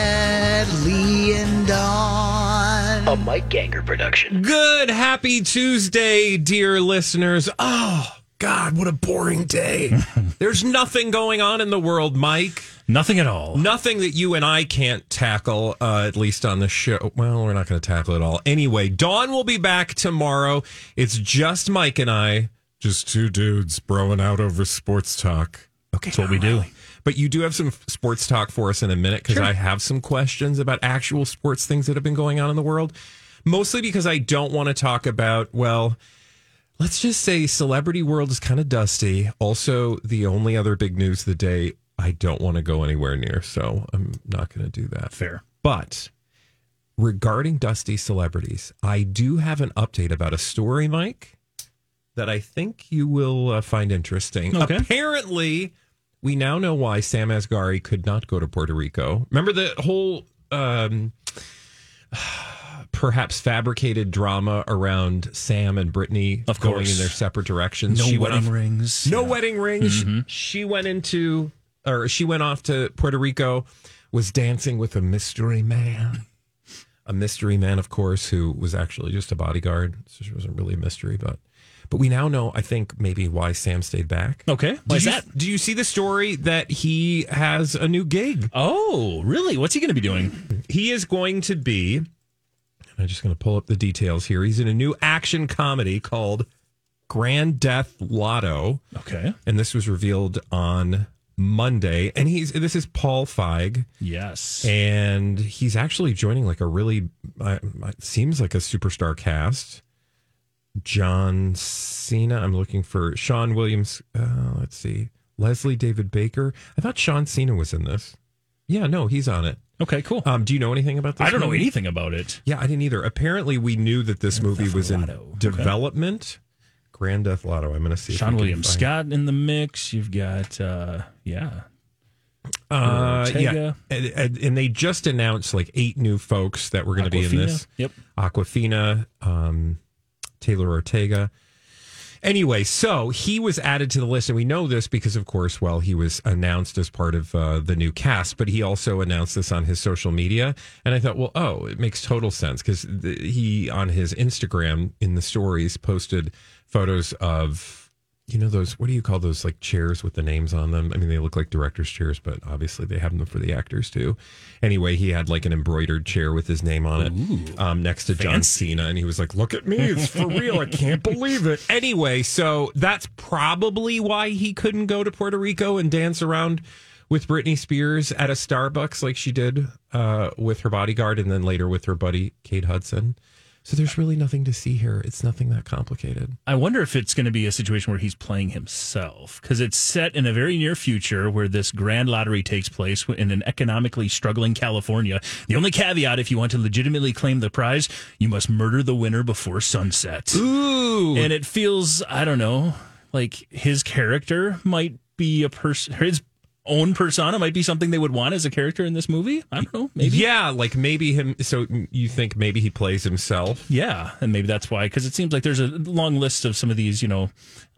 Bradley and Dawn. A Mike Ganger production. Good, happy Tuesday, dear listeners. Oh, God, what a boring day. There's nothing going on in the world, Mike. Nothing at all. Nothing that you and I can't tackle, uh, at least on the show. Well, we're not going to tackle it all. Anyway, Dawn will be back tomorrow. It's just Mike and I, just two dudes broing out over sports talk. Okay, That's what we do. But you do have some sports talk for us in a minute because I have some questions about actual sports things that have been going on in the world. Mostly because I don't want to talk about, well, let's just say celebrity world is kind of dusty. Also, the only other big news of the day I don't want to go anywhere near, so I'm not going to do that. Fair. But regarding dusty celebrities, I do have an update about a story, Mike, that I think you will uh, find interesting. Okay. Apparently, we now know why Sam Asghari could not go to Puerto Rico. Remember the whole um, perhaps fabricated drama around Sam and Britney Of going course. in their separate directions. No She went wedding off- rings. no Yeah. wedding rings. Mm-hmm. She went into, or she went off to Puerto Rico, was dancing with a mystery man. A mystery man, of course, who was actually just a bodyguard. So she wasn't really a mystery, but. But we now know, I think, maybe why Sam stayed back. Okay. Why is that? Do you see the story that he has a new gig? Oh, really? What's he going to be doing? He is going to be, I'm just going to pull up the details here. He's in a new action comedy called Grand Death Lotto. Okay. and this was revealed on Monday. And he's this is Paul Feig, Yes. and he's actually joining like a really uh, seems like a superstar cast. John Cena. I'm looking for Sean Williams. Uh, let's see, Leslie David Baker. I thought Sean Cena was in this. Yeah, no, he's on it. okay, cool. Um, do you know anything about this? I don't know anything about it. Yeah, I didn't either. Apparently, we knew that this movie Theft was in Lotto. Okay. development. Grand Death Lotto. I'm going to see. Seann William Scott in the mix. You've got, uh, yeah. Uh, Ortega. yeah, and, and, and they just announced like eight new folks that were going to be in this. Yep. Awkwafina, um, Taylor Ortega. Anyway, so he was added to the list, and we know this because, of course, well, he was announced as part of uh, the new cast, but he also announced this on his social media. And I thought, well, oh, it makes total sense because he, on his Instagram in the stories, posted photos of, you know, those, what do you call those, like chairs with the names on them? I mean, they look like director's chairs, but obviously they have them for the actors too. Anyway, he had like an embroidered chair with his name on it um, next to John fancy. Cena, and he was like, "Look at me, it's for real. I can't believe it." Anyway, so that's probably why he couldn't go to Puerto Rico and dance around with Britney Spears at a Starbucks like she did uh, with her bodyguard, and then later with her buddy Kate Hudson. So there's really nothing to see here. It's nothing that complicated. I wonder if it's going to be a situation where he's playing himself because it's set in a very near future where this grand lottery takes place in an economically struggling California. The only caveat, if you want to legitimately claim the prize, you must murder the winner before sunset. Ooh, And it feels, I don't know, like his character might be a person, his own persona might be something they would want as a character in this movie. I don't know, maybe. yeah, like maybe him. So you think maybe he plays himself? Yeah, and maybe that's why, because it seems like there's a long list of some of these, you know,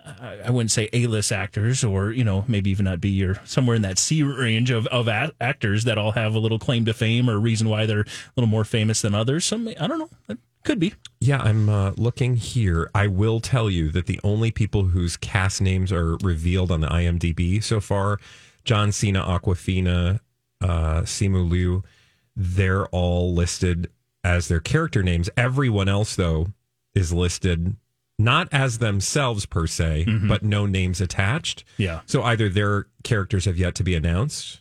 I I wouldn't say A-list actors, or you know, maybe even not B, or somewhere in that C range of of a- actors that all have a little claim to fame or reason why they're a little more famous than others. Some, I don't know, it could be. Yeah, I'm uh, looking here. I will tell you that the only people whose cast names are revealed on the IMDb so far, John Cena, Awkwafina, uh, Simu Liu, they're all listed as their character names. Everyone else, though, is listed not as themselves per se, but no names attached. Yeah. So either their characters have yet to be announced,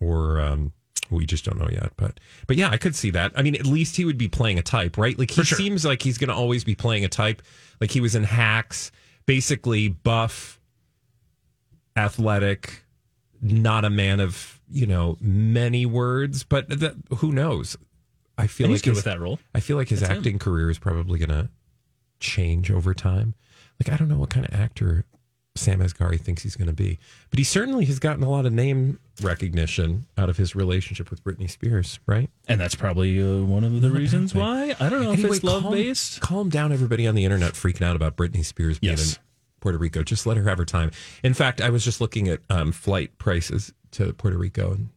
or um, we just don't know yet. But but yeah, I could see that. I mean, at least he would be playing a type, right? Like he sure. seems like he's going to always be playing a type. Like he was in Hacks, basically buff, athletic, not a man of you know many words. But th- who knows? I feel And like he's his- with that role. I feel like his That's him. acting career is probably going to change over time. Like I don't know what kind of actor Sam Asghari thinks he's going to be, but he certainly has gotten a lot of name recognition out of his relationship with Britney Spears, right? And that's probably uh, one of the reasons why. I don't know if it's love based. Calm down, everybody on the internet freaking out about Britney Spears being Yes. Puerto Rico. Just let her have her time. In fact, I was just looking at um, flight prices to Puerto Rico, and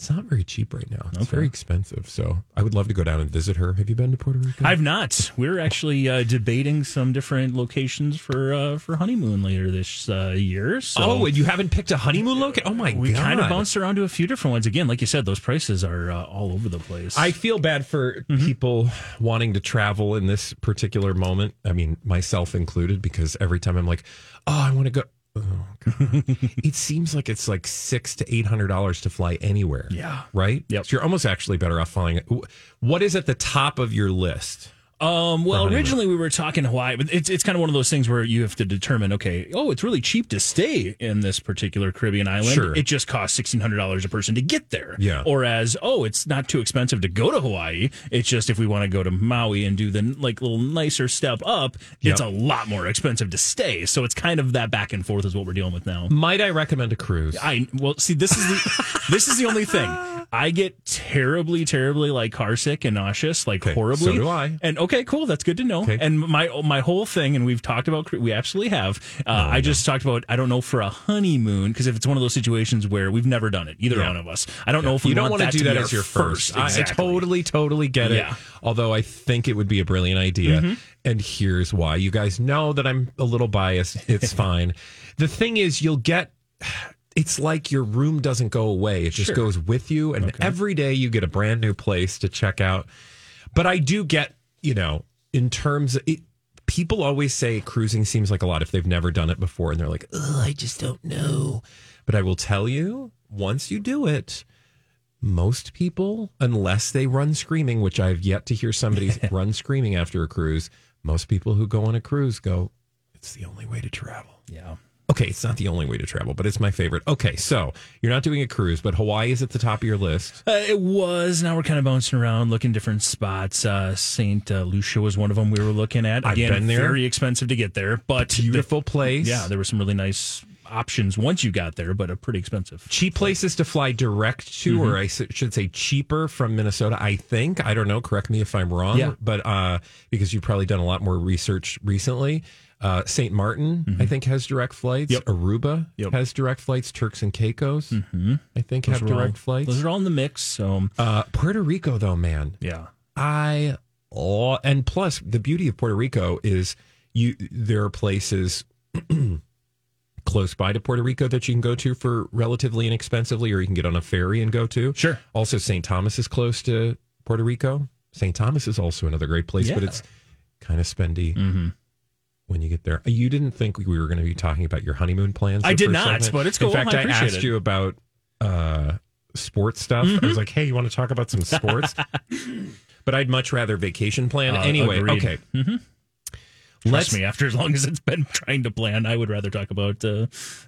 it's not very cheap right now. It's Okay. very expensive. So I would love to go down and visit her. Have you been to Puerto Rico? I've not. We're actually uh, debating some different locations for uh, for honeymoon later this uh, year. So oh, and you haven't picked a honeymoon location? Oh my we god! kind of bounced around to a few different ones. Again, like you said, those prices are uh, all over the place. I feel bad for people wanting to travel in this particular moment. I mean, myself included, because every time I'm like, "Oh, I want to go," oh, God. it seems like it's like six to eight hundred dollars to fly anywhere. Yeah. right. Yep. So you're almost actually better off flying. What is at the top of your list? Um, well, originally we were talking Hawaii, but it's it's kind of one of those things where you have to determine, okay, oh, it's really cheap to stay in this particular Caribbean island. Sure. It just costs sixteen hundred dollars a person to get there. Yeah. Or as oh, it's not too expensive to go to Hawaii. It's just if we want to go to Maui and do the like little nicer step up, it's Yep. a lot more expensive to stay. So it's kind of that back and forth is what we're dealing with now. Might I recommend a cruise? I well see this is the this is the only thing. I get terribly, terribly like car sick and nauseous, like Okay, horribly. so do I. And okay, cool, that's good to know. Okay. And my my whole thing, and we've talked about, we absolutely have. Uh, I just talked about. I don't know for a honeymoon because if it's one of those situations where we've never done it, either Yeah. one of us. I don't know if we you don't want to do that as your first. I- Exactly. I totally, totally get it. Yeah. Although I think it would be a brilliant idea. Mm-hmm. And here's why. You guys know that I'm a little biased. It's fine. The thing is, you'll get. It's like your room doesn't go away. It just Sure. goes with you. And every day you get a brand new place to check out. But I do get, you know, in terms of it, people always say cruising seems like a lot if they've never done it before and they're like, I just don't know. But I will tell you, once you do it, most people, unless they run screaming, which I've yet to hear somebody run screaming after a cruise, most people who go on a cruise go, it's the only way to travel. Yeah. Okay, it's not the only way to travel, but it's my favorite. Okay, so you're not doing a cruise, but Hawaii is at the top of your list. Uh, it was. Now we're kind of bouncing around, looking different spots. Uh, Saint uh, Lucia was one of them we were looking at. I've Again, been there. very expensive to get there, but the- Beautiful place. yeah, there were some really nice options once you got there, but uh, pretty expensive. cheap places to fly direct to, Mm-hmm. or I should say cheaper from Minnesota. I think I don't know. Correct me if I'm wrong. Yeah. but uh, because you've probably done a lot more research recently. Uh, Saint Martin, I think, has direct flights. Mm-hmm. Yep. Aruba Yep. has direct flights. Turks and Caicos, I think, have Those all- direct flights. Those are all in the mix. So uh, Puerto Rico, though, man, yeah, I oh, and plus the beauty of Puerto Rico is you there are places close by to Puerto Rico that you can go to for relatively inexpensively, or you can get on a ferry and go to. Sure. Also, St. Thomas is close to Puerto Rico. St. Thomas is also another great place, but it's kind of spendy Mm-hmm. when you get there. You didn't think we were going to be talking about your honeymoon plans? I did not, segment? but it's cool. In fact, I I, asked it. Mm-hmm. you about uh, sports stuff. I was like, hey, you want to talk about some sports? but I'd much rather vacation plan. Uh, anyway, agreed. okay. Trust Let's, me. After as long as it's been trying to plan, I would rather talk about uh,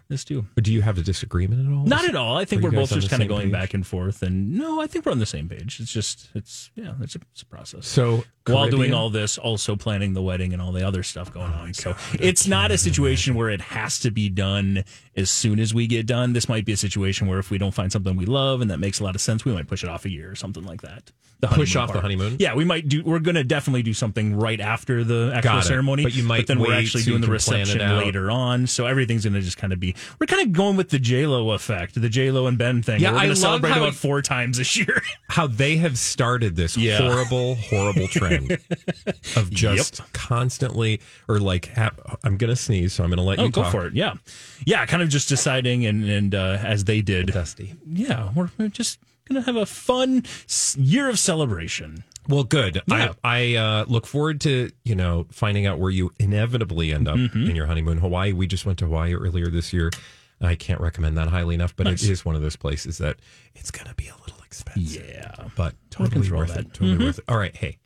this too. But do you have a disagreement at all? Not at all. I think Are we're both just kind of going page? back and forth. And no, I think we're on the same page. It's just, it's yeah, it's a, it's a process. So, while doing all this, also planning the wedding and all the other stuff going oh on. So it's not a situation where it has to be done as soon as we get done. This might be a situation where if we don't find something we love and that makes a lot of sense, we might push it off a year or something like that. The Push off the honeymoon? Yeah, we might do. We're going to definitely do something right after the actual ceremony. But you might then we're actually doing the reception later on. So everything's going to just kind of be. We're kind of going with the J Lo effect, the J Lo and Ben thing. Yeah, we're going to celebrate about four times this year. how they have started this Yeah. horrible, horrible trend of just constantly or like ha- I'm gonna sneeze, so I'm gonna let oh, you go talk. for it. Yeah, yeah. Kind of just deciding, and and uh, as they did, Dusty. yeah, we're, we're just to have a fun year of celebration. Well, good. Yeah. I I uh, look forward to you know finding out where you inevitably end up Mm-hmm. in your honeymoon. Hawaii. We just went to Hawaii earlier this year. I can't recommend that highly enough, but Nice. it is one of those places that it's going to be a little expensive. Yeah. but totally worth. Mm-hmm. it. Totally worth it. All right, hey,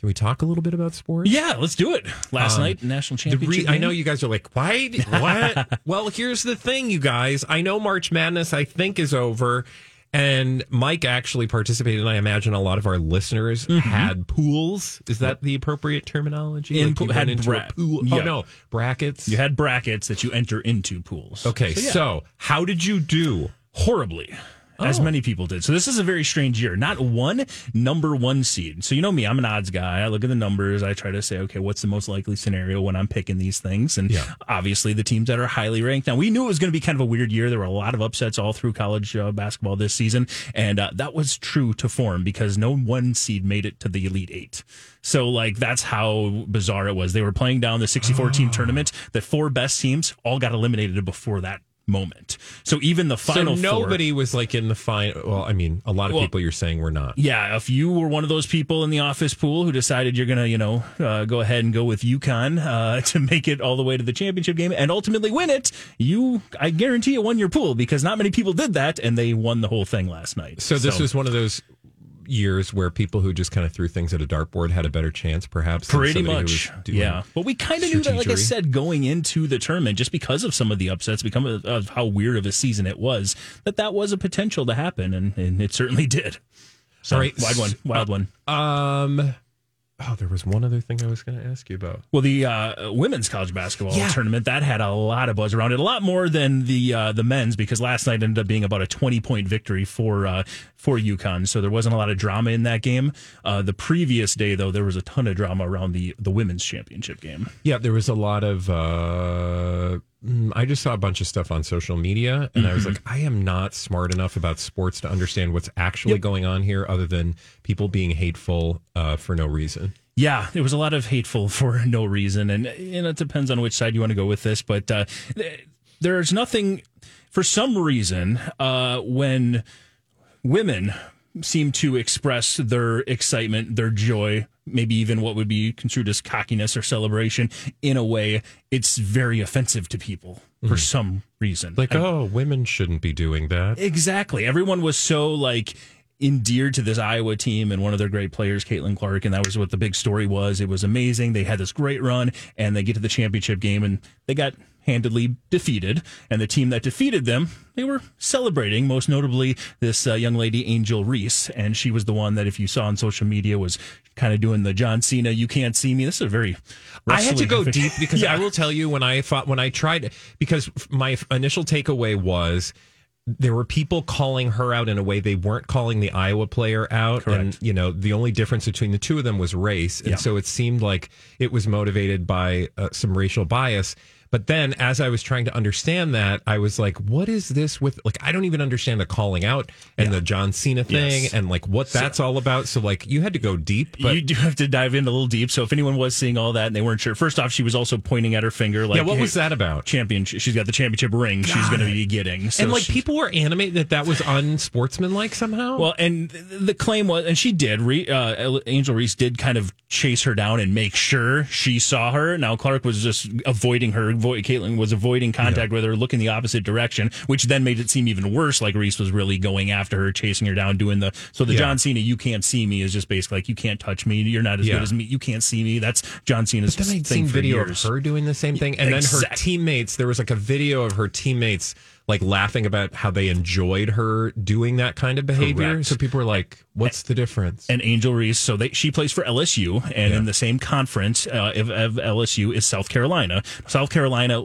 can we talk a little bit about sports? Yeah, let's do it. Last Um, night, national championship. re- I know you guys are like, why? What? well, here's the thing, you guys. I know March Madness, I think, is over. And Mike actually participated, and I imagine a lot of our listeners had pools. Is that the appropriate terminology? Mm-hmm. In you pool- had into bra- a pool. yeah. Oh no, brackets. You had brackets that you enter into pools. okay, So, so, how did you do? horribly. As Oh. many people did. So this is a very strange year. Not one number one seed. So you know me, I'm an odds guy. I look at the numbers. I try to say, okay, what's the most likely scenario when I'm picking these things? And Yeah. obviously the teams that are highly ranked. Now we knew it was going to be kind of a weird year. There were a lot of upsets all through college uh, basketball this season, and uh, that was true to form because no one seed made it to the elite eight. So like that's how bizarre it was. They were playing down the 64 team tournament. The four best teams all got eliminated before that moment. So even the final so four- nobody was like in the final. Well, I mean, a lot of Well- people you're saying were not. yeah, if you were one of those people in the office pool who decided you're going to, you know, uh, go ahead and go with UConn uh, to make it all the way to the championship game and ultimately win it, you, I guarantee you, won your pool because not many people did that and they won the whole thing last night. So this was one of those years where people who just kind of threw things at a dartboard had a better chance, perhaps. Pretty much, yeah. But we kind of knew that, like I said, going into the tournament, just because of some of the upsets, because of, of how weird of a season it was, that that was a potential to happen, and, and it certainly did. So, All right, wild one, wild one. Um. Oh, there was one other thing I was going to ask you about. Well, the uh, women's college basketball Yeah. tournament that had a lot of buzz around it, a lot more than the uh, the men's because last night ended up being about a twenty point victory for uh, for UConn. So there wasn't a lot of drama in that game. Uh, the previous day, though, there was a ton of drama around the the women's championship game. Yeah, there was a lot of. Mm, I just saw a bunch of stuff on social media, and I was Mm-hmm. like, I am not smart enough about sports to understand what's actually going on here, other than people being hateful uh, for no reason. Yeah, there was a lot of hateful for no reason, and you know, it depends on which side you want to go with this. But uh, there's nothing, for some reason, uh, when women seem to express their excitement, their joy, maybe even what would be construed as cockiness or celebration in a way, it's very offensive to people for mm. some reason. Like, I- oh, women shouldn't be doing that. Exactly. Everyone was so like endeared to this Iowa team and one of their great players, Caitlin Clark, and that was what the big story was. It was amazing. They had this great run and they get to the championship game and they got handedly defeated. And the team that defeated them, they were celebrating, most notably this uh, young lady, Angel Reese. And she was the one that, if you saw on social media, was kind of doing the John Cena, you can't see me. This is a very. I had to go wrestling- deep because Yeah. I will tell you when I thought when I tried because my initial takeaway was there were people calling her out in a way they weren't calling the Iowa player out, and you know the only difference between the two of them was race, and Yeah. so it seemed like it was motivated by uh, some racial bias. But then, as I was trying to understand that, I was like, "What is this with?" Like, I don't even understand the calling out and the John Cena thing, Yes. and like what that's all about. So, like, you had to go deep, but you do have to dive in a little deep. So if anyone was seeing all that and they weren't sure, first off, she was also pointing at her finger. Like, yeah, what hey, was that about? Champion. She's got the championship ring. she's going to be getting. So and like people were animated that that was unsportsmanlike somehow. Well, and the claim was, and she did. Re, uh, Angel Reese did kind of chase her down and make sure she saw her. Now Clark was just avoiding her. Avoid, Caitlin was avoiding contact with her, looking the opposite direction, which then made it seem even worse. Like Reese was really going after her, chasing her down, doing the so the Yeah. John Cena "you can't see me" is just basically like you can't touch me. You're not as Yeah. good as me. You can't see me. That's John Cena's then I'd thing seen video years. of her doing the same thing, and then her teammates. There was like a video of her teammates like laughing about how they enjoyed her doing that kind of behavior. Correct. So people were like, "What's the difference?" and Angel Reese. So they, she plays for LSU, and Yeah. in the same conference uh, of, of LSU is South Carolina. South Carolina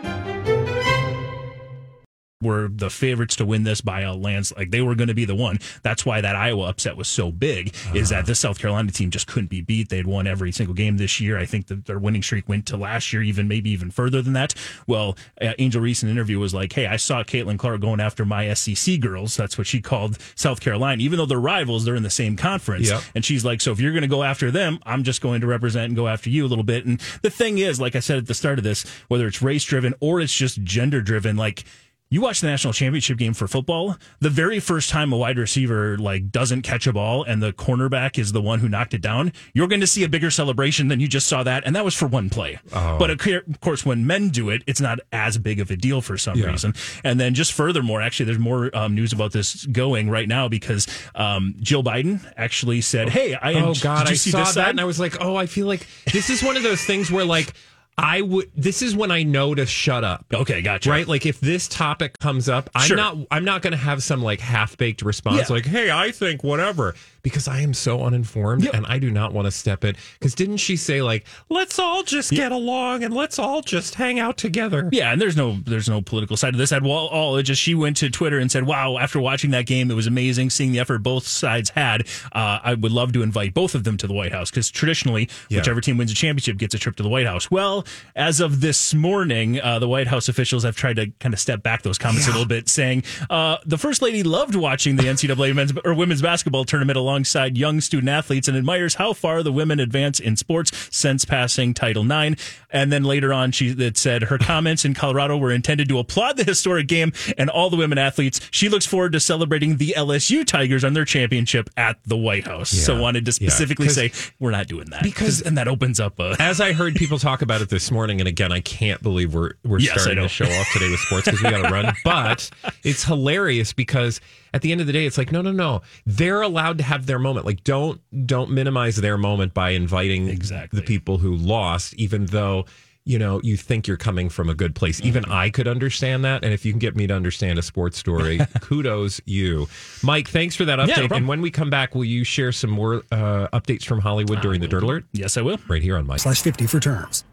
Were the favorites to win this by a landslide. Like they were going to be the one. That's why that Iowa upset was so big. Is that the South Carolina team just couldn't be beat? They had won every single game this year. I think that their winning streak went to last year, even maybe even further than that. Well, uh, Angel Reese in an interview was like, "Hey, I saw Caitlin Clark going after my SEC girls. That's what she called South Carolina. Even though they're rivals, they're in the same conference. Yep. And she's like, so if you're going to go after them, I'm just going to represent and go after you a little bit. And the thing is, like I said at the start of this, whether it's race driven or it's just gender driven, like you watch the national championship game for football, the very first time a wide receiver like doesn't catch a ball and the cornerback is the one who knocked it down, you're going to see a bigger celebration than you just saw that. And that was for one play. But of course, when men do it, it's not as big of a deal for some Yeah. reason. And then just furthermore, actually, there's more um, news about this going right now because um, Jill Biden actually said, Hey, I Oh did God, I saw this that side? and I was like, oh, I feel like this is one of those things where like I would. This is when I know to shut up. Okay, gotcha. Right, like if this topic comes up, I'm Sure. not. I'm not going to have some like half baked response, Yeah. like, "Hey, I think whatever," because I am so uninformed Yep. and I do not want to step in. Because didn't she say like, "Let's all just get along and let's all just hang out together"? Yeah, and there's no there's no political side to this at all. all. It just she went to Twitter and said, "Wow, after watching that game, it was amazing seeing the effort both sides had. Uh, I would love to invite both of them to the White House because traditionally, Yeah. whichever team wins a championship gets a trip to the White House. Well, as of this morning, uh, the White House officials have tried to kind of step back those comments a little bit, saying uh, the first lady loved watching the NCAA men's or women's basketball tournament alongside young student athletes and admires how far the women advance in sports since passing Title IX. And then later on, she it said her comments in Colorado were intended to applaud the historic game and all the women athletes. She looks forward to celebrating the LSU Tigers on their championship at the White House. So Yeah. wanted to Yeah. say we're not doing that because- and that opens up a As I heard people talk about it this morning, and again, I can't believe we're we're Yes, starting to show off today with sports because we got to run. But it's hilarious because at the end of the day, it's like no, no, no. They're allowed to have their moment. Like don't don't minimize their moment by inviting Exactly. the people who lost, even though. You know, you think you're coming from a good place. Even Mm-hmm. I could understand that. And if you can get me to understand a sports story, kudos you. Mike, thanks for that no update. problem. and when we come back, will you share some more uh, updates from Hollywood during the Dirt Alert? yes, I will. Right here on Mike. slash 50 for terms.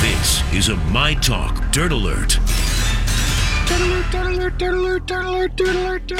This is a My Talk Dirt Alert.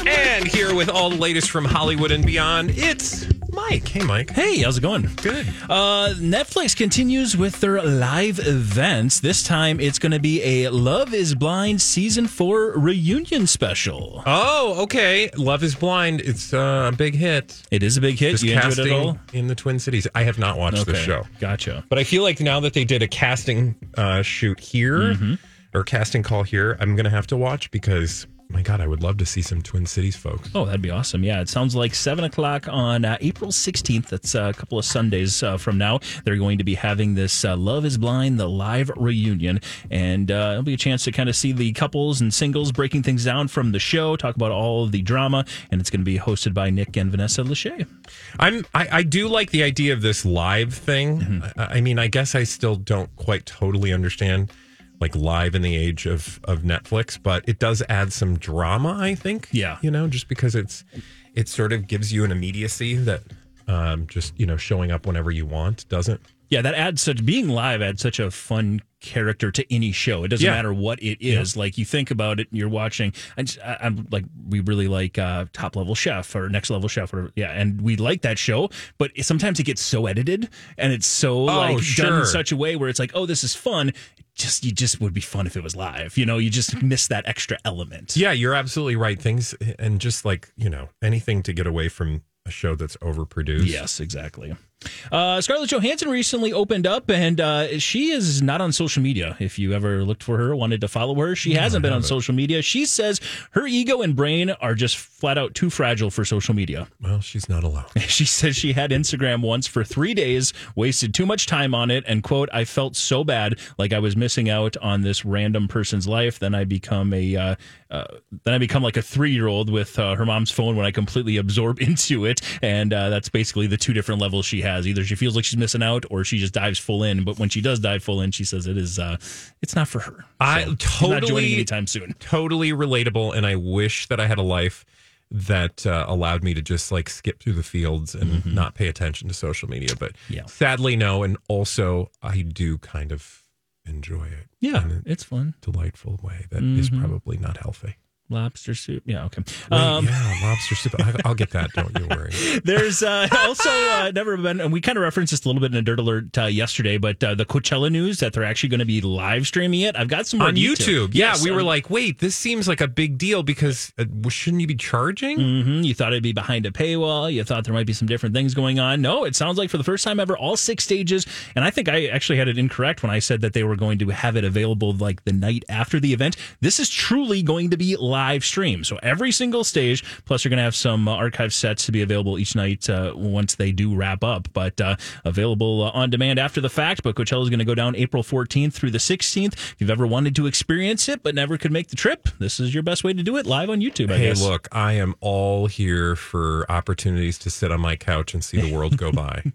And here with all the latest from Hollywood and beyond, it's Mike. Hey, Mike. Hey, how's it going? Good. Uh, Netflix continues with their live events. This time it's going to be a Love is Blind season four reunion special. Oh, okay. Love is Blind. It's uh, a big hit. It is a big hit. Just you it all? in the Twin Cities. I have not watched the show. Gotcha. But I feel like now that they did a casting uh, shoot here Mm-hmm. Or casting call here, I'm to have to watch because, my God, I would love to see some Twin Cities folks. Oh, that'd be awesome. Yeah, it sounds like 7 o'clock on uh, April 16th. That's uh, a couple of Sundays uh, from now. They're going to be having this uh, Love is Blind, the live reunion. And uh, it'll be a chance to kind of see the couples and singles breaking things down from the show, talk about all of the drama. And it's going to be hosted by Nick and Vanessa Lachey. I'm I, I do like the idea of this live thing. Mm-hmm. I, I mean, I guess I still don't quite totally understand like live in the age of of Netflix, but it does add some drama. I think. Yeah. you know, just because it's it sort of gives you an immediacy that um, just you know showing up whenever you want doesn't. Yeah, that adds such being live adds such a fun character to any show. It doesn't Yeah. matter what it is. Like you think about it, and you're watching. I just, I, I'm like we really like uh, Top Level Chef or Next Level Chef, or yeah, and we like that show. But it- sometimes it gets so edited and it's so like done Oh, in such a way where it's like, oh, this is fun. Just you just would be fun if it was live. You know, you just miss that extra element. Yeah, you're absolutely right. Things and just like you know anything to get away from a show that's overproduced. Yes, exactly. Uh, Scarlett Johansson recently opened up, and uh, she is not on social media. If you ever looked for her, wanted to follow her, she hasn't been on social media. She says her ego and brain are just flat out too fragile for social media. Well, she's not alone. She says she had Instagram once for three days, wasted too much time on it, and quote, I felt so bad, like I was missing out on this random person's life. Then I become a, uh, uh, then I become like a three year old with uh, her mom's phone when I completely absorb into it, and uh, that's basically the two different levels she has. Either she feels like she's missing out, or she just dives full in. But when she does dive full in, she says it is, uh, it's not for her. I totally not joining anytime soon. Totally relatable, and I wish that I had a life that uh, allowed me to just like skip through the fields and not pay attention to social media. But Mm-hmm. Yeah. sadly, no. And also, I do kind of enjoy it. Yeah, it's fun. delightful way that is Mhm. probably not healthy. Lobster soup. Yeah, okay. Wait, Um, yeah, lobster soup. I, I'll get that. Don't you worry. There's uh, also uh, never been, and we kind of referenced this a little bit in a dirt alert uh, yesterday, but uh, the Coachella news that they're actually going to be live streaming it. I've got some on detail. YouTube. Yeah, Yes, we were like, wait, this seems like a big deal because uh, shouldn't you be charging? Mhm. You thought it'd be behind a paywall. You thought there might be some different things going on. No, it sounds like for the first time ever, all six stages. And I think I actually had it incorrect when I said that they were going to have it available like the night after the event. This is truly going to be live stream. So every single stage, plus you're going to have some uh, archive sets to be available each night uh, once they do wrap up, but uh, available uh, on demand after the fact. But Coachella is going to go down April 14th through the 16th. If you've ever wanted to experience it but never could make the trip, this is your best way to do it live on YouTube. I Hey, guess. look, I am all here for opportunities to sit on my couch and see the world go by.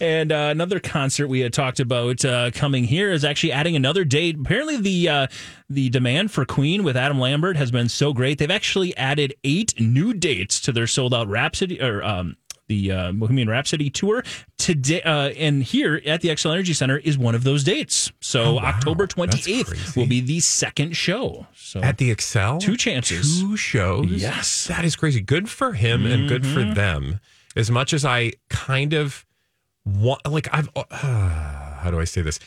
And uh, another concert we had talked about uh, coming here is actually adding another date. Apparently, the uh, the demand for Queen with Adam Lambert has been so great. They've actually added eight new dates to their sold out Rhapsody or um, the uh, Bohemian Rhapsody tour today. Uh, and here at the Xcel Energy Center is one of those dates. So Oh, wow. October twenty eighth will be the second show. So At the Xcel? Two chances. Two shows? Yes. That is crazy. Good for him and good for Mhm. them. As much as I kind of want, like, I've, uh, how do I say this?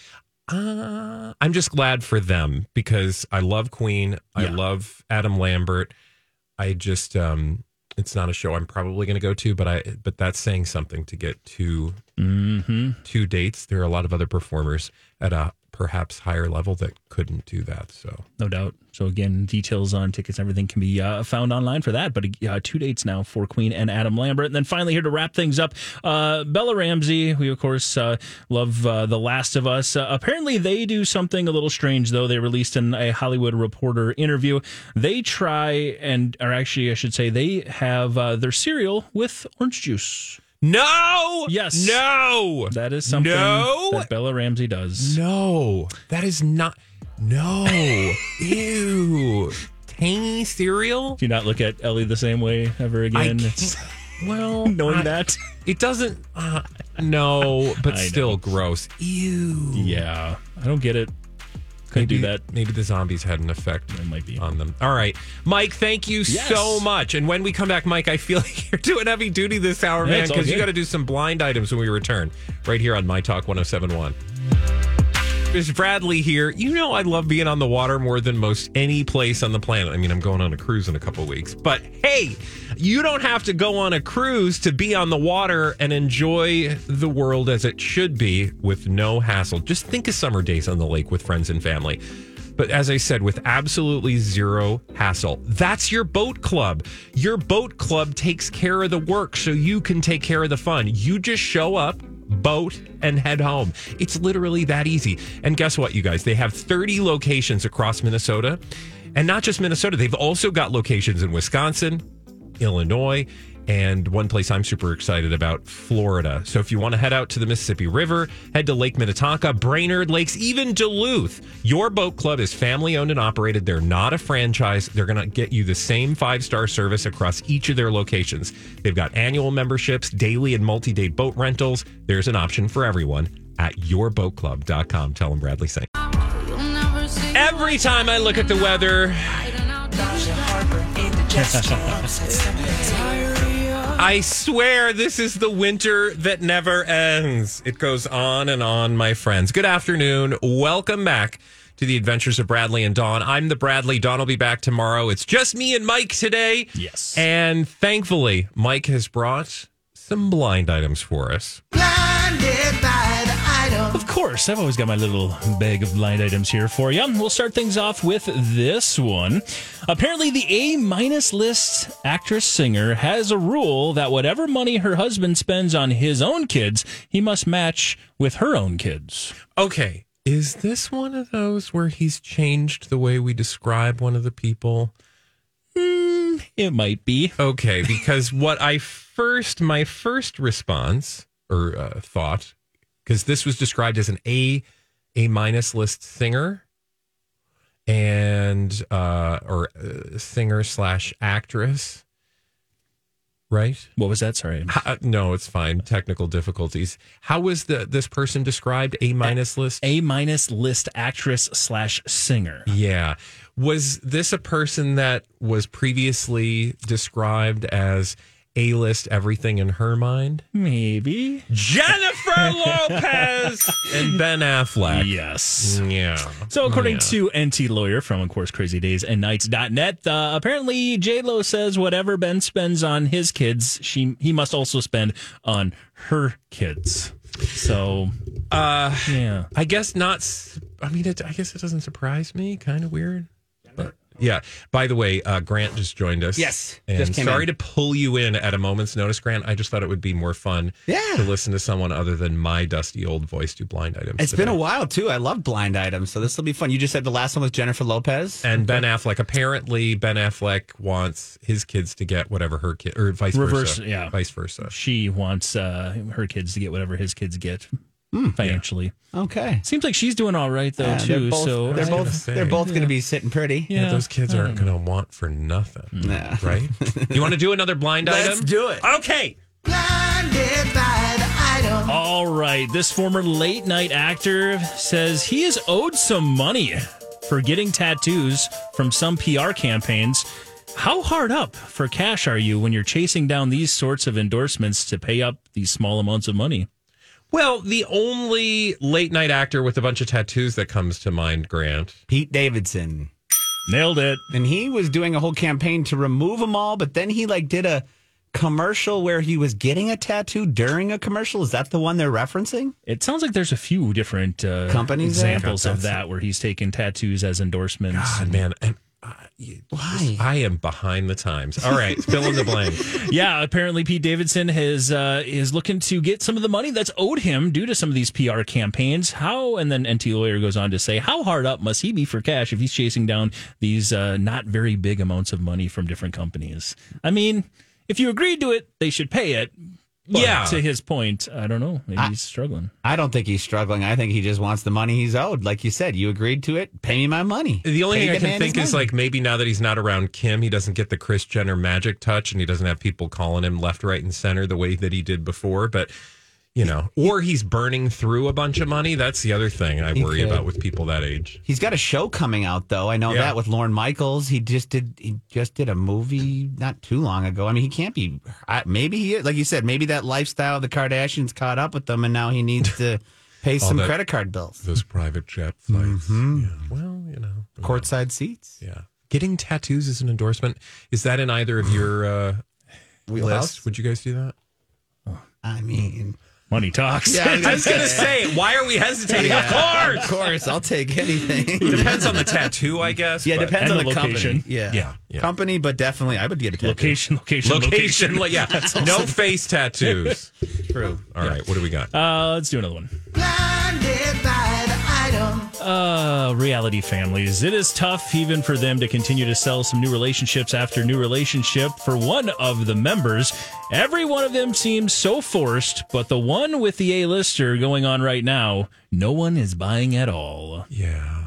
Uh, I'm just glad for them because I love Queen. I Yeah. love Adam Lambert. I just, um, it's not a show I'm probably going to go to, but I, but that's saying something to get two, hmm two dates. There are a lot of other performers at a perhaps higher level that couldn't do that. So No doubt. So again, details on tickets, everything can be uh, found online for that. But uh, two dates now for Queen and Adam Lambert. And then finally, here to wrap things up, uh, Bella Ramsey. We of course uh, love uh, The Last of Us. Uh, apparently, they do something a little strange though. They released in a Hollywood Reporter interview. They try and, or actually, I should say, they have their cereal with orange juice. No, Yes. no, That is something No. that Bella Ramsey does. No, that is not. No, ew, tangy cereal. Do you not look at Ellie the same way ever again? well, knowing I- that. it doesn't. Uh, no, but I know. still gross. Ew. Yeah, I don't get it. Couldn't Maybe, do that. maybe the zombies had an effect It might be. on them. All right, Mike. Thank you Yes. so much. And when we come back, Mike, I feel like you're doing heavy duty this hour, Yeah, man, because you got to do some blind items when we return. Right here on My Talk 1071. There's Bradley here. You know I love being on the water more than most any place on the planet. I mean, I'm going on a cruise in a couple weeks. But hey, you don't have to go on a cruise to be on the water and enjoy the world as it should be with no hassle. Just think of summer days on the lake with friends and family. But as I said, with absolutely zero hassle. That's your boat club. Your boat club takes care of the work so you can take care of the fun. You just show up, boat, and head home. It's literally that easy. And guess what, you guys? They have 30 locations across Minnesota. And not just Minnesota, they've also got locations in Wisconsin, Illinois, and one place I'm super excited about, Florida. So if you want to head out to the Mississippi River, head to Lake Minnetonka, Brainerd Lakes, even Duluth. Your boat club is family owned and operated. They're not a franchise. They're going to get you the same five star service across each of their locations. They've got annual memberships, daily and multi day boat rentals. There's an option for everyone. at yourboatclub.com. Tell them Bradley saying. Every time I look at the weather, I swear this is the winter that never ends. It goes on and on, my friends. Good afternoon. Welcome back to the adventures of Bradley and Dawn. I'm the Bradley. Dawn will be back tomorrow. It's just me and Mike today. Yes. And thankfully, Mike has brought some blind items for us. Blinded by the item. Of course, I've always got my little bag of blind items here for you. We'll start things off with this one. Apparently, the A minus list actress singer has a rule that whatever money her husband spends on his own kids, he must match with her own kids. Okay. Is this one of those where he's changed the way we describe one of the people? It might be. Okay, because what I first, my first response or uh, thought, because this was described as an A, A minus list singer, and uh, or uh, singer slash actress, right? What was that? Sorry. How, uh, no, it's fine. Technical difficulties. How was the this person described? A minus list. A minus list actress slash singer. Yeah. Was this a person that was previously described as A list everything in her mind? Maybe. Jennifer Lopez and Ben Affleck. Yes. Yeah. So, according Yeah. to Enty Lawyer from, of course, Crazy Days and Nights.net, uh, apparently J Lo says whatever Ben spends on his kids, she he must also spend on her kids. So, Uh, yeah. I guess not. I mean, it, I guess it doesn't surprise me. Kind of weird. But yeah. By the way, uh, Grant just joined us. Yes, And just came sorry in. to pull you in at a moment's notice, Grant. I just thought it would be more fun Yeah. to listen to someone other than my dusty old voice do blind items. It's been a while too. I love blind items, so this will be fun. You just said the last one was Jennifer Lopez. And Ben Affleck. Apparently, Ben Affleck wants his kids to get whatever her kid, or vice Reverse, versa. yeah. Vice versa. She wants uh, her kids to get whatever his kids get Hmm. financially. Okay. Seems like she's doing all right, though, Yeah, too. they're both, so, they're both say. they're both going to be sitting pretty. yeah, Yeah, those kids aren't going to want for nothing. Nah. Right? you want to do another blind item? Let's do it. Okay. Blinded by the item. All right. This former late night actor says he is owed some money for getting tattoos from some PR campaigns. How hard up for cash are you when you're chasing down these sorts of endorsements to pay up these small amounts of money? Well, the only late night actor with a bunch of tattoos that comes to mind, Grant. Pete Davidson. Nailed it. And he was doing a whole campaign to remove them all, but then he like did a commercial where he was getting a tattoo during a commercial. Is that the one they're referencing? It sounds like there's a few different uh, Companies examples of that where he's taken tattoos as endorsements. God, man. And you- Why? I am behind the times. All right, fill in the blank. Yeah, apparently Pete Davidson has uh, is looking to get some of the money that's owed him due to some of these PR campaigns. How and then Enty lawyer goes on to say, how hard up must he be for cash if he's chasing down these uh, not very big amounts of money from different companies? I mean, if you agreed to it, they should pay it. But Yeah. To his point, I don't know. Maybe he's struggling. I don't think he's struggling. I think he just wants the money he's owed. Like you said, you agreed to it. Pay me my money. The only Pay thing I can think is money. like maybe now that he's not around Kim, he doesn't get the Kris Jenner magic touch and he doesn't have people calling him left, right, and center the way that he did before. But, you know, or he's burning through a bunch of money. That's the other thing I worry about with people that age. He's got a show coming out though. I know Yeah. that with Lorne Michaels. He just did. He just did a movie not too long ago. I mean, he can't be. I, maybe he, like you said, maybe that lifestyle of the Kardashians caught up with them, and now he needs to pay some that- credit card bills, Those private jet flights. Mm-hmm. Yeah. Well, you know. courtside seats. Yeah. Getting tattoos is an endorsement. Is that in either of your uh, lists? Would you guys do that? I mean, Money talks. Yeah, I was going to say, why are we hesitating? Of course. of course, I'll take anything. Depends on the tattoo, I guess. yeah, but- depends on the the location. company. Yeah. Yeah, yeah. company, but definitely, I would get a tattoo. Location, location, Location, location. li- yeah. No face tattoos. True. All right, what do we got? Uh, let's do another one. Uh, reality families. It is tough even for them to continue to sell some new relationships after new relationship. For one of the members, every one of them seems so forced, but the one with the A-lister going on right now, no one is buying at all. yeah.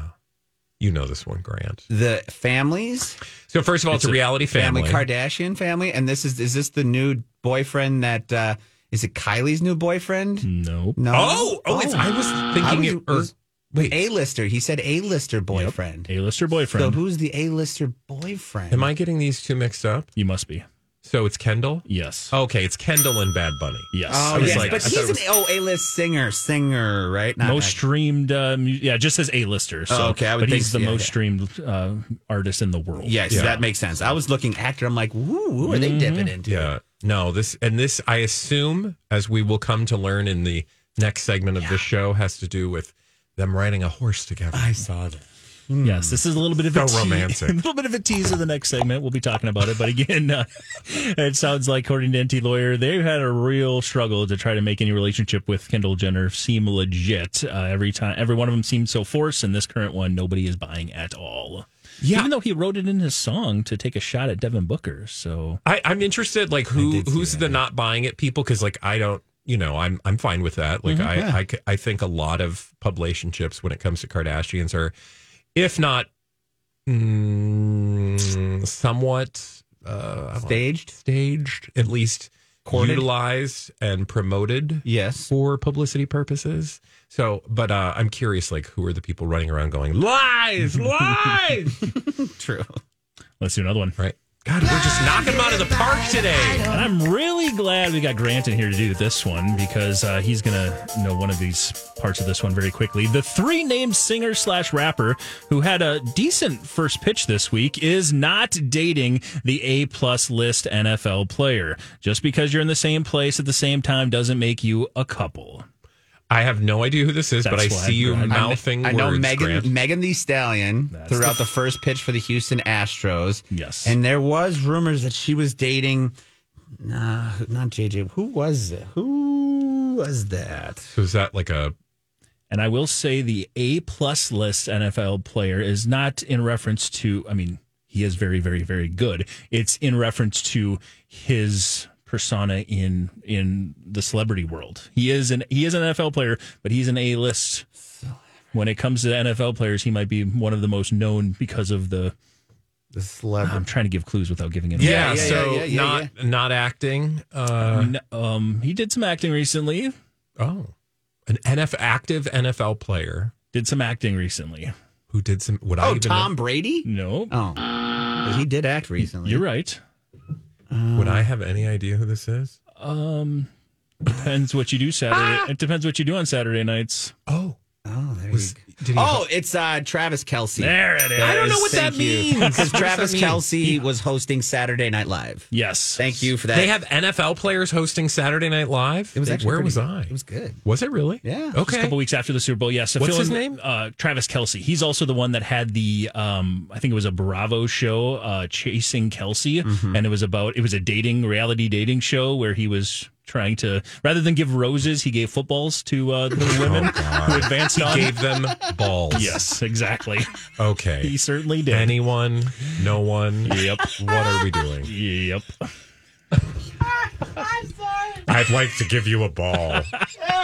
You know this one, Grant. The families, So first of all, it's, a reality family. family Kardashian family, and this is is this the new boyfriend that uh, Is it Kylie's new boyfriend? Nope. No. Oh, oh, it's, I was thinking I it. Or, was- wait, A-lister. He said A-lister boyfriend. A-lister boyfriend. So who's the A-lister boyfriend? am I getting these two mixed up? you must be. So it's Kendall. Yes. Okay, it's Kendall and Bad Bunny. Yes. Oh, I was yes, like- but I he's it an oh A-list singer, singer, right? Not most act- streamed, uh, mu- yeah, just as A-lister. So, Oh, okay, I would but think he's the yeah, most yeah. streamed uh, artist in the world. Yes, Yeah. that makes sense. I was looking actor. I'm like, woo, who are Mm-hmm. they dipping into? Yeah. No, this and this I assume as we will come to learn in the next segment of this show has to do with them riding a horse together. I saw that. Yes, this is a little bit of So a te- romantic. a little bit of a tease of the next segment. We'll be talking about it, but again, uh, it sounds like, according to Enty Lawyer, they've had a real struggle to try to make any relationship with Kendall Jenner seem legit. Uh, every time, every one of them seems so forced, and this current one, nobody is buying at all. Yeah. even though he wrote it in his song to take a shot at Devin Booker. So I, I'm interested, like who who's that, the not buying it people? Because like I don't, you know, I'm I'm fine with that. Like I I I think a lot of publicationships when it comes to Kardashians are, if not, mm, somewhat uh, Staged? staged, at least Courted? utilized and promoted. Yes. for publicity purposes. So, but uh, I'm curious, like, who are the people running around going lies, lies? True. let's do another one. right? God, we're just knocking them out of the park today. And I'm really glad we got Grant in here to do this one because uh, he's going to know one of these parts of this one very quickly. The three named singer slash rapper who had a decent first pitch this week is not dating the A plus list NFL player. Just because you're in the same place at the same time doesn't make you a couple. I have no idea who this is, but I That's why see you I'm- mouthing I know words, Megan Grant. Megan Thee Stallion That's threw the- out the first pitch for the Houston Astros. Yes. And there was rumors that she was dating nah, not JJ. Who was it? Who was that? So is that like a And I will say the A plus list NFL player is not in reference to, I mean, he is very, very, very good. It's in reference to his persona in in the celebrity world. He is an he is an NFL player, but he's an A list. When it comes to NFL players, he might be one of the most known because of the. The celebrity. I'm trying to give clues without giving it. yeah? yeah, yeah, so yeah, yeah, not not acting. Uh, away. Um, he did some acting recently. oh, an NF active NFL player Did some acting recently. who did some. Would I oh, even Tom Brady? No, Oh. But he did act recently. you're right. Would I have any idea who this is? Um, depends what you do Saturday. It depends what you do on Saturday nights. Oh, Oh, there was you did he? go. Oh, it's uh, Travis Kelce. There it is. I don't know what Thank that you. means. Because Travis that mean? Kelce was hosting Saturday Night Live. Yes. Thank you for that. They have NFL players hosting Saturday Night Live. It was actually where pretty was. I? It was good. Was it really? Yeah. Just a couple weeks after the Super Bowl, yes. to What's fill his in- name? Uh, Travis Kelce. He's also the one that had the, um, I think it was a Bravo show, uh, Chasing Kelce, Mm-hmm. and it was about it was a dating reality dating show where he was trying to rather than give roses, he gave footballs to uh, the women who advanced He on. gave them balls. yes, exactly. Okay. He certainly did. Anyone? No one? Yep. What are we doing? Yep. I'd like to give you a ball.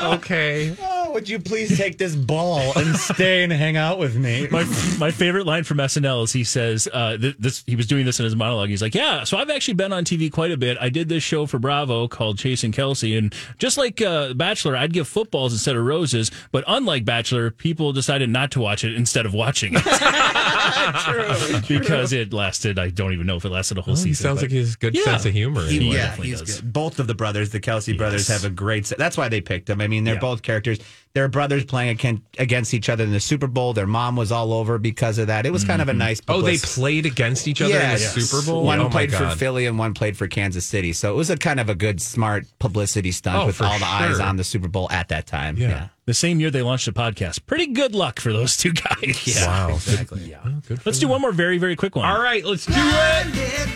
okay. Oh, would you please take this ball and stay and hang out with me? My my favorite line from SNL is he says uh, th- this he was doing this in his monologue. He's like, "Yeah, so I've actually been on TV quite a bit. I did this show for Bravo called Chasing Kelce, and just like uh, Bachelor, I'd give footballs instead of roses. But unlike Bachelor, people decided not to watch it instead of watching it because it lasted. I don't even know if it lasted a whole He season. sounds but- like he has good Yeah. sense of humor. He- Anyway. yeah, definitely he's does. good. Both of the brothers, the Kelce brothers, have a great. se- That's why they picked him. I mean, they're Yeah. both characters. They're brothers playing against each other in the Super Bowl. Their mom was all over because of that. It was kind of a mm-hmm. nice. Oh, they played against each other in the Yes. Super Bowl. One oh played for Philly and one played for Kansas City. So it was a kind of a good, smart publicity stunt Oh, with all the eyes on the Super Bowl at that time. Yeah. Yeah. the same year they launched a podcast. Pretty good luck for those two guys. Wow. exactly. Yeah. Well, good Let's do them. one more very very quick one. All right, let's do it.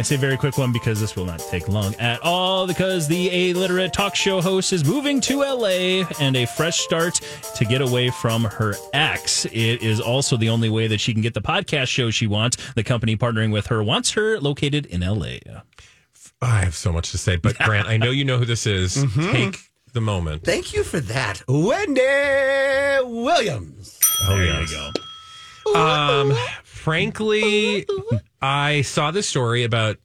I say very quick one because this will not take long at all because the illiterate talk show host is moving to LA and a fresh start to get away from her ex. It is also the only way that she can get the podcast show she wants. The company partnering with her wants her located in LA. I have so much to say, but Grant, I know you know who this is. Mm-hmm. Take the moment. Thank you for that, Wendy Williams. Oh, there yes. you go. Um, frankly, I saw this story about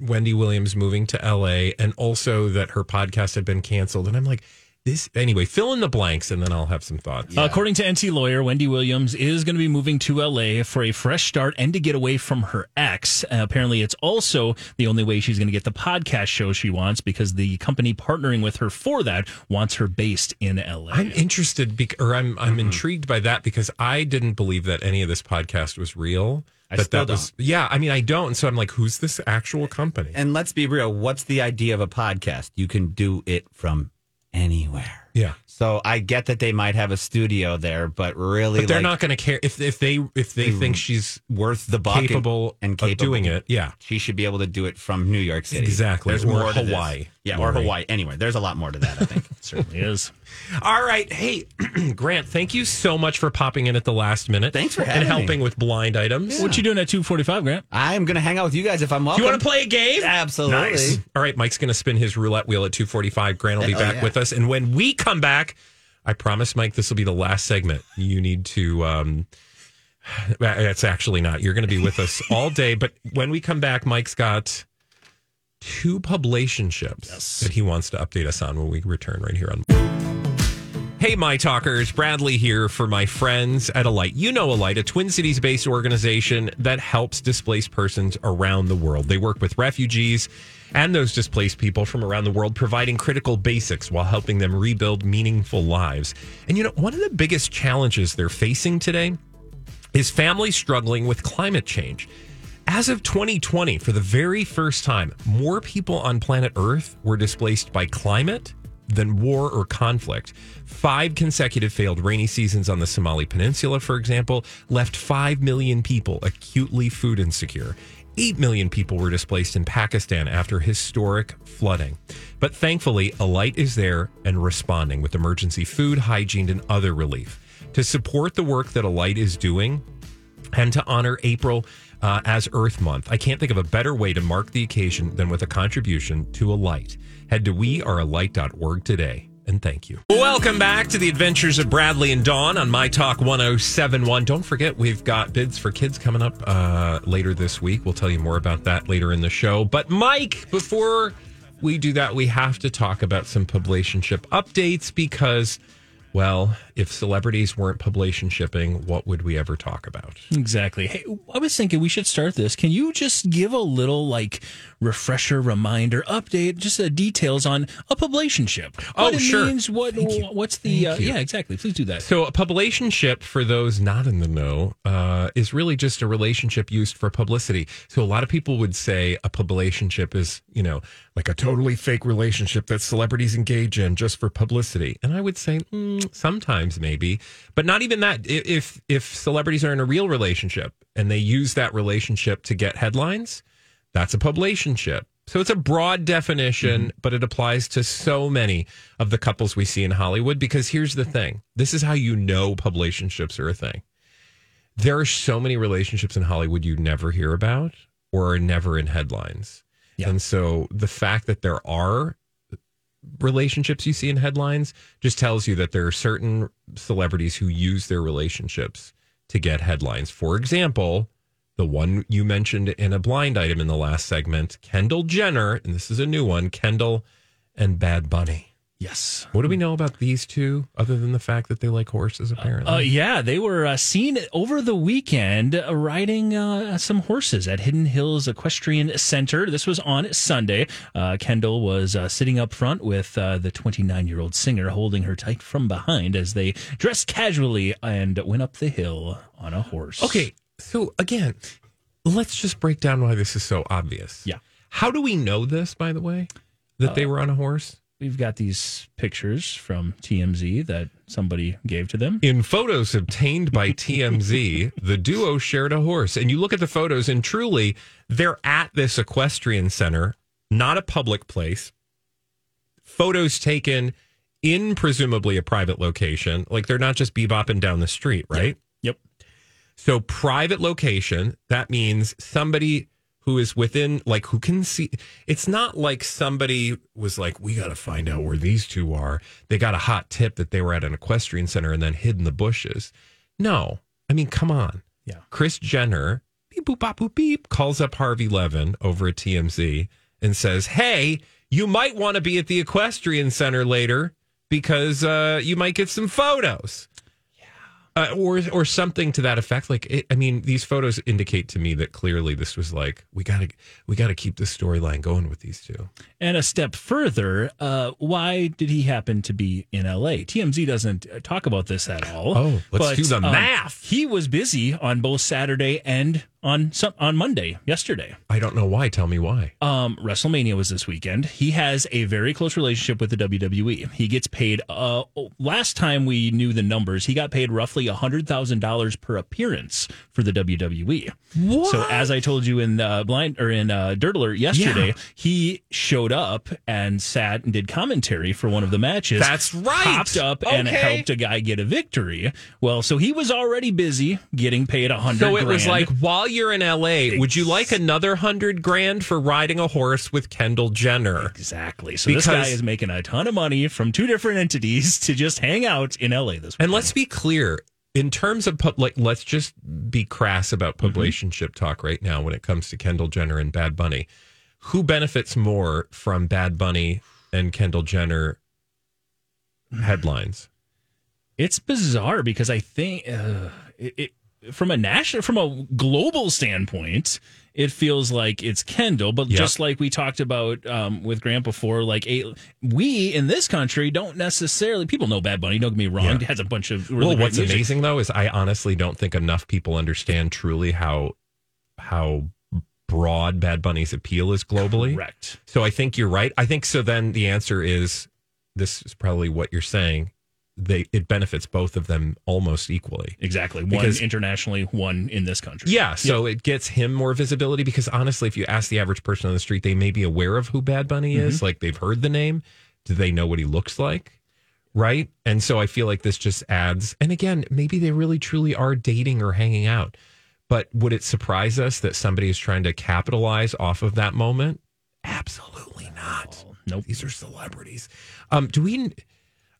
Wendy Williams moving to LA and also that her podcast had been canceled. And I'm like, this anyway, fill in the blanks and then I'll have some thoughts. Uh, according to Enty lawyer, Wendy Williams is going to be moving to LA for a fresh start and to get away from her ex. Uh, apparently, it's also the only way she's going to get the podcast show she wants because the company partnering with her for that wants her based in LA. I'm interested, bec- or I'm I'm intrigued by that because I didn't believe that any of this podcast was real. I that was yeah. I mean, I don't. So I'm like, who's this actual company? And let's be real. What's the idea of a podcast? You can do it from anywhere. Yeah. So I get that they might have a studio there, but really, But they're like, not going to care if if they if they mm-hmm. think she's worth the buck and- capable and, of capable doing it. Yeah. She should be able to do it from New York City. Exactly. There's Or more to this. Hawaii, Yeah, or Hawaii. Anyway, there's a lot more to that. I think. certainly is. All right. Hey, Grant, thank you so much for popping in at the last minute. Thanks for and having me. helping with blind items. What you doing at 245, Grant? I'm going to hang out with you guys if I'm welcome. You want to play a game? Absolutely. Nice. All right, Mike's going to spin his roulette wheel at 245. Grant will be Oh, back yeah. with us. And when we come back, I promise, Mike, this will be the last segment. You need to. Um, it's actually not. You're going to be with us all day. But when we come back, Mike's got two publicationships that he wants to update us on when we return right here on. Hey, my talkers, Bradley here for my friends at Alight. You know Alight, a Twin Cities based organization that helps displaced persons around the world. They work with refugees and those displaced people from around the world, providing critical basics while helping them rebuild meaningful lives. And you know, one of the biggest challenges they're facing today is families struggling with climate change. As of 2020, for the very first time, more people on planet Earth were displaced by climate than war or conflict. Five consecutive failed rainy seasons on the Somali Peninsula, for example, left 5 million people acutely food insecure. 8 million people were displaced in Pakistan after historic flooding. But thankfully, Alight is there and responding with emergency food, hygiene, and other relief. To support the work that Alight is doing, and to honor April uh, as Earth Month. I can't think of a better way to mark the occasion than with a contribution to Alight. Head to wearealight.org today. And thank you. Welcome back to the adventures of Bradley and Dawn on My Talk 1071. Don't forget, we've got bids for kids coming up uh, later this week. We'll tell you more about that later in the show. But, Mike, before we do that, we have to talk about some publicationship updates because, well, if celebrities weren't publication shipping, what would we ever talk about? Exactly. Hey, I was thinking we should start this. Can you just give a little like refresher, reminder, update, just uh, details on a publication ship? Oh, what it sure. Means, what what's the uh, yeah? Exactly. Please do that. So, a publicationship, for those not in the know, uh, is really just a relationship used for publicity. So, a lot of people would say a publicationship is, you know, like a totally fake relationship that celebrities engage in just for publicity. And I would say mm, sometimes maybe, but not even that. If if celebrities are in a real relationship and they use that relationship to get headlines, that's a publicationship. So it's a broad definition, mm-hmm. but it applies to so many of the couples we see in Hollywood. Because here's the thing this is how you know publicationships are a thing. There are so many relationships in Hollywood you never hear about or are never in headlines. And so the fact that there are relationships you see in headlines just tells you that there are certain celebrities who use their relationships to get headlines. For example, the one you mentioned in a blind item in the last segment, Kendall Jenner, and this is a new one, Kendall and Bad Bunny. Yes. What do we know about these two other than the fact that they like horses apparently? Uh, yeah, they were uh, seen over the weekend uh, riding uh, some horses at Hidden Hills Equestrian Center. This was on Sunday. Uh, Kendall was uh, sitting up front with uh, the 29 year old singer holding her tight from behind as they dressed casually and went up the hill on a horse. Okay, so again, let's just break down why this is so obvious. Yeah. How do we know this, by the way, that they were on a horse? We've got these pictures from TMZ that somebody gave to them. In photos obtained by TMZ, the duo shared a horse. And you look at the photos, and truly, they're at this equestrian center, not a public place. Photos taken in presumably a private location. Like they're not just bebopping down the street, right? Yep. So, private location, that means somebody who is within, like, who can see. It's not like somebody was like, we got to find out where these two are. They got a hot tip that they were at an equestrian center and then hid in the bushes. No. I mean, come on. Yeah. Kris Jenner, be beep boop bop boop beep calls up Harvey Levin over at TMZ and says, "Hey, you might want to be at the Equestrian Center later because uh, you might get some photos." Uh, or or something to that effect. Like, it, I mean, these photos indicate to me that clearly this was like we gotta we gotta keep the storyline going with these two. And a step further, uh, why did he happen to be in LA? TMZ doesn't uh, talk about this at all. Oh, let's do the um, math. He was busy on both Saturday and on some, on Monday, yesterday. I don't know why. Tell me why. Um, WrestleMania was this weekend. He has a very close relationship with the WWE. He gets paid. Uh, last time we knew the numbers, he got paid roughly hundred thousand dollars per appearance for the WWE. What? So as I told you in uh, blind or in uh, Dirt Alert yesterday, Yeah. he showed up and sat and did commentary for one of the matches. That's right. Popped up and helped a guy get a victory. Well, so he was already busy getting paid a hundred. So it was like, while you're in LA, would you like another hundred grand for riding a horse with Kendall Jenner? Exactly. So this guy is making a ton of money from two different entities to just hang out in LA this week. And let's be clear, in terms of like, let's just be crass about Mm-hmm. relationship talk right now when it comes to Kendall Jenner and Bad Bunny. Who benefits more from Bad Bunny and Kendall Jenner headlines? It's bizarre because I think uh, it, it from a national, from a global standpoint, it feels like it's Kendall. But Yep. just like we talked about um, with Grant before, like a, we in this country don't necessarily people know Bad Bunny. Don't get me wrong; Yeah. He has a bunch of really well, what's music. amazing though is I honestly don't think enough people understand truly how how broad Bad Bunny's appeal is globally. Correct. So I think you're right. I think so. Then the answer is this is probably what you're saying. They it benefits both of them almost equally. Exactly. One Because- internationally, one in this country. Yeah, so it gets him more visibility because honestly, if you ask the average person on the street, they may be aware of who Bad Bunny is. Like they've heard the name. Do they know what he looks like? Right. And so I feel like this just adds, and again, maybe they really truly are dating or hanging out. But would it surprise us that somebody is trying to capitalize off of that moment? Absolutely not. Nope. These are celebrities. Um, do we?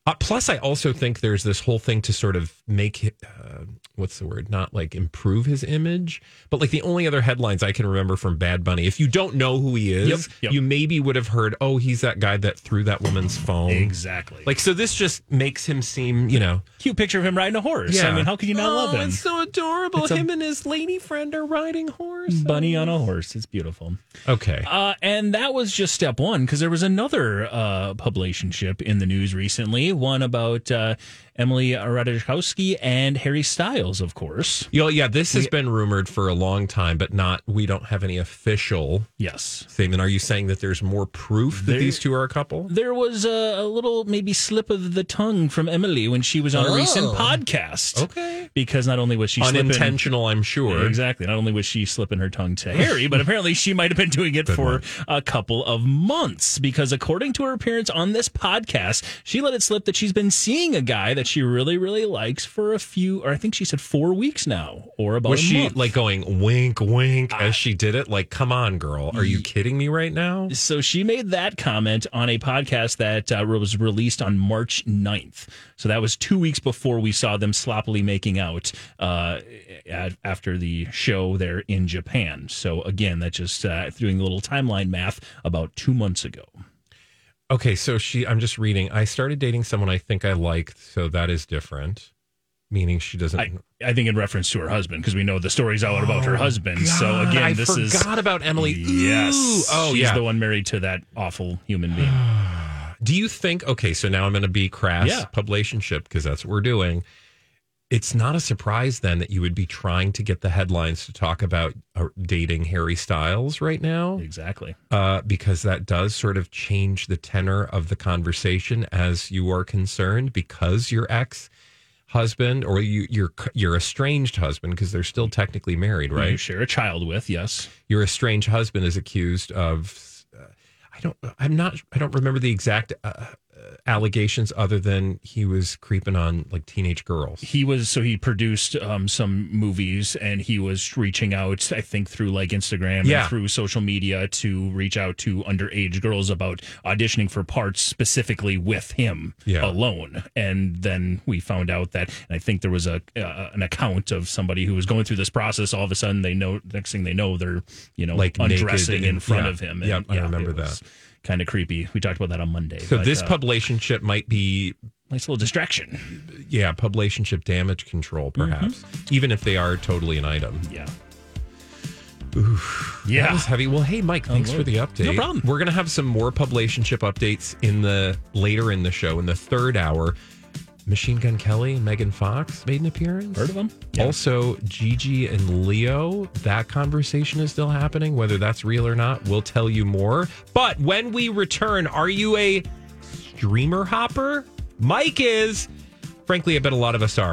Uh, plus, I also think there's this whole thing to sort of make uh, what's the word? Not like improve his image, but like the only other headlines I can remember from Bad Bunny. If you don't know who he is, Yep, yep. you maybe would have heard, oh, he's that guy that threw that woman's phone. Exactly. Like, so this just makes him seem, you know, cute picture of him riding a horse. Yeah. I mean, how can you not oh, love him? It's so adorable. It's a- him and his lady friend are riding horse. Bunny on a horse. It's beautiful. Okay. Uh, and that was just step one because there was another uh, publicationship in the news recently, one about uh, Emily Ratajkowski and Harry Styles, of course. Yo, yeah, this has been rumored for a long time, but not. We don't have any official Yes. statement. Are you saying that there's more proof that There- these two are a couple? There was a, a little maybe slip of the tongue from Emily when she was on a recent Oh. podcast. Okay. Because not only was she slipping, Unintentional, I'm sure. Exactly. Not only was she slipping her tongue to Harry, but apparently she might have been doing it for a couple of months because according to her appearance on this podcast, she let it slip that she's been seeing a guy that she really, really likes for a few, or I think she said four weeks now, or about Was she month. like going wink, wink as she did it? Like, come on, girl. Are you kidding me right now? So she made that comment on a podcast that uh, was released on March 9th. So that was two weeks before we saw them sloppily making out uh, at, after the show there in Japan. So again, that just uh, doing a little timeline math about two months ago. Okay, so she, I'm just reading. I started dating someone I think I liked, so that is different. Meaning she doesn't. I, I think in reference to her husband because we know the story's all about her oh, husband. so again, I this is forgot about Emily. Yes. Ooh, oh, she's yeah. the one married to that awful human being. Do you think? Okay, so now I'm going to be crass Yeah. publicationship because that's what we're doing. It's not a surprise then that you would be trying to get the headlines to talk about uh, dating Harry Styles right now, exactly. uh, because that does sort of change the tenor of the conversation as you are concerned because your ex husband or you, your your estranged husband because they're still technically married, right? You share a child with, yes. your estranged husband is accused of uh, i don't i'm not i don't remember the exact uh, allegations other than he was creeping on like teenage girls? He was so he produced um, some movies and he was reaching out, I think, through like Instagram Yeah. and through social media to reach out to underage girls about auditioning for parts specifically with him Yeah. alone. And then we found out that, and I think there was a uh, an account of somebody who was going through this process. All of a sudden, they know next thing they know they're you know Like undressing in front yeah. of him. Yep, I remember that. Kind of creepy. We talked about that on Monday. So but, this uh, publicationship might be nice little distraction. yeah, publicationship damage control, perhaps, even if they are totally an item. Yeah. That Yeah. was heavy. Well, hey, Mike, thanks Lord. for the update. No problem. We're gonna have some more publicationship updates in the later in the show in the third hour. Machine Gun Kelly and Megan Fox made an appearance. Heard of them? Also, Gigi and Leo, that conversation is still happening. Whether that's real or not, we'll tell you more. But when we return, are you a streamer hopper? Mike is. Frankly, I bet a lot of us are.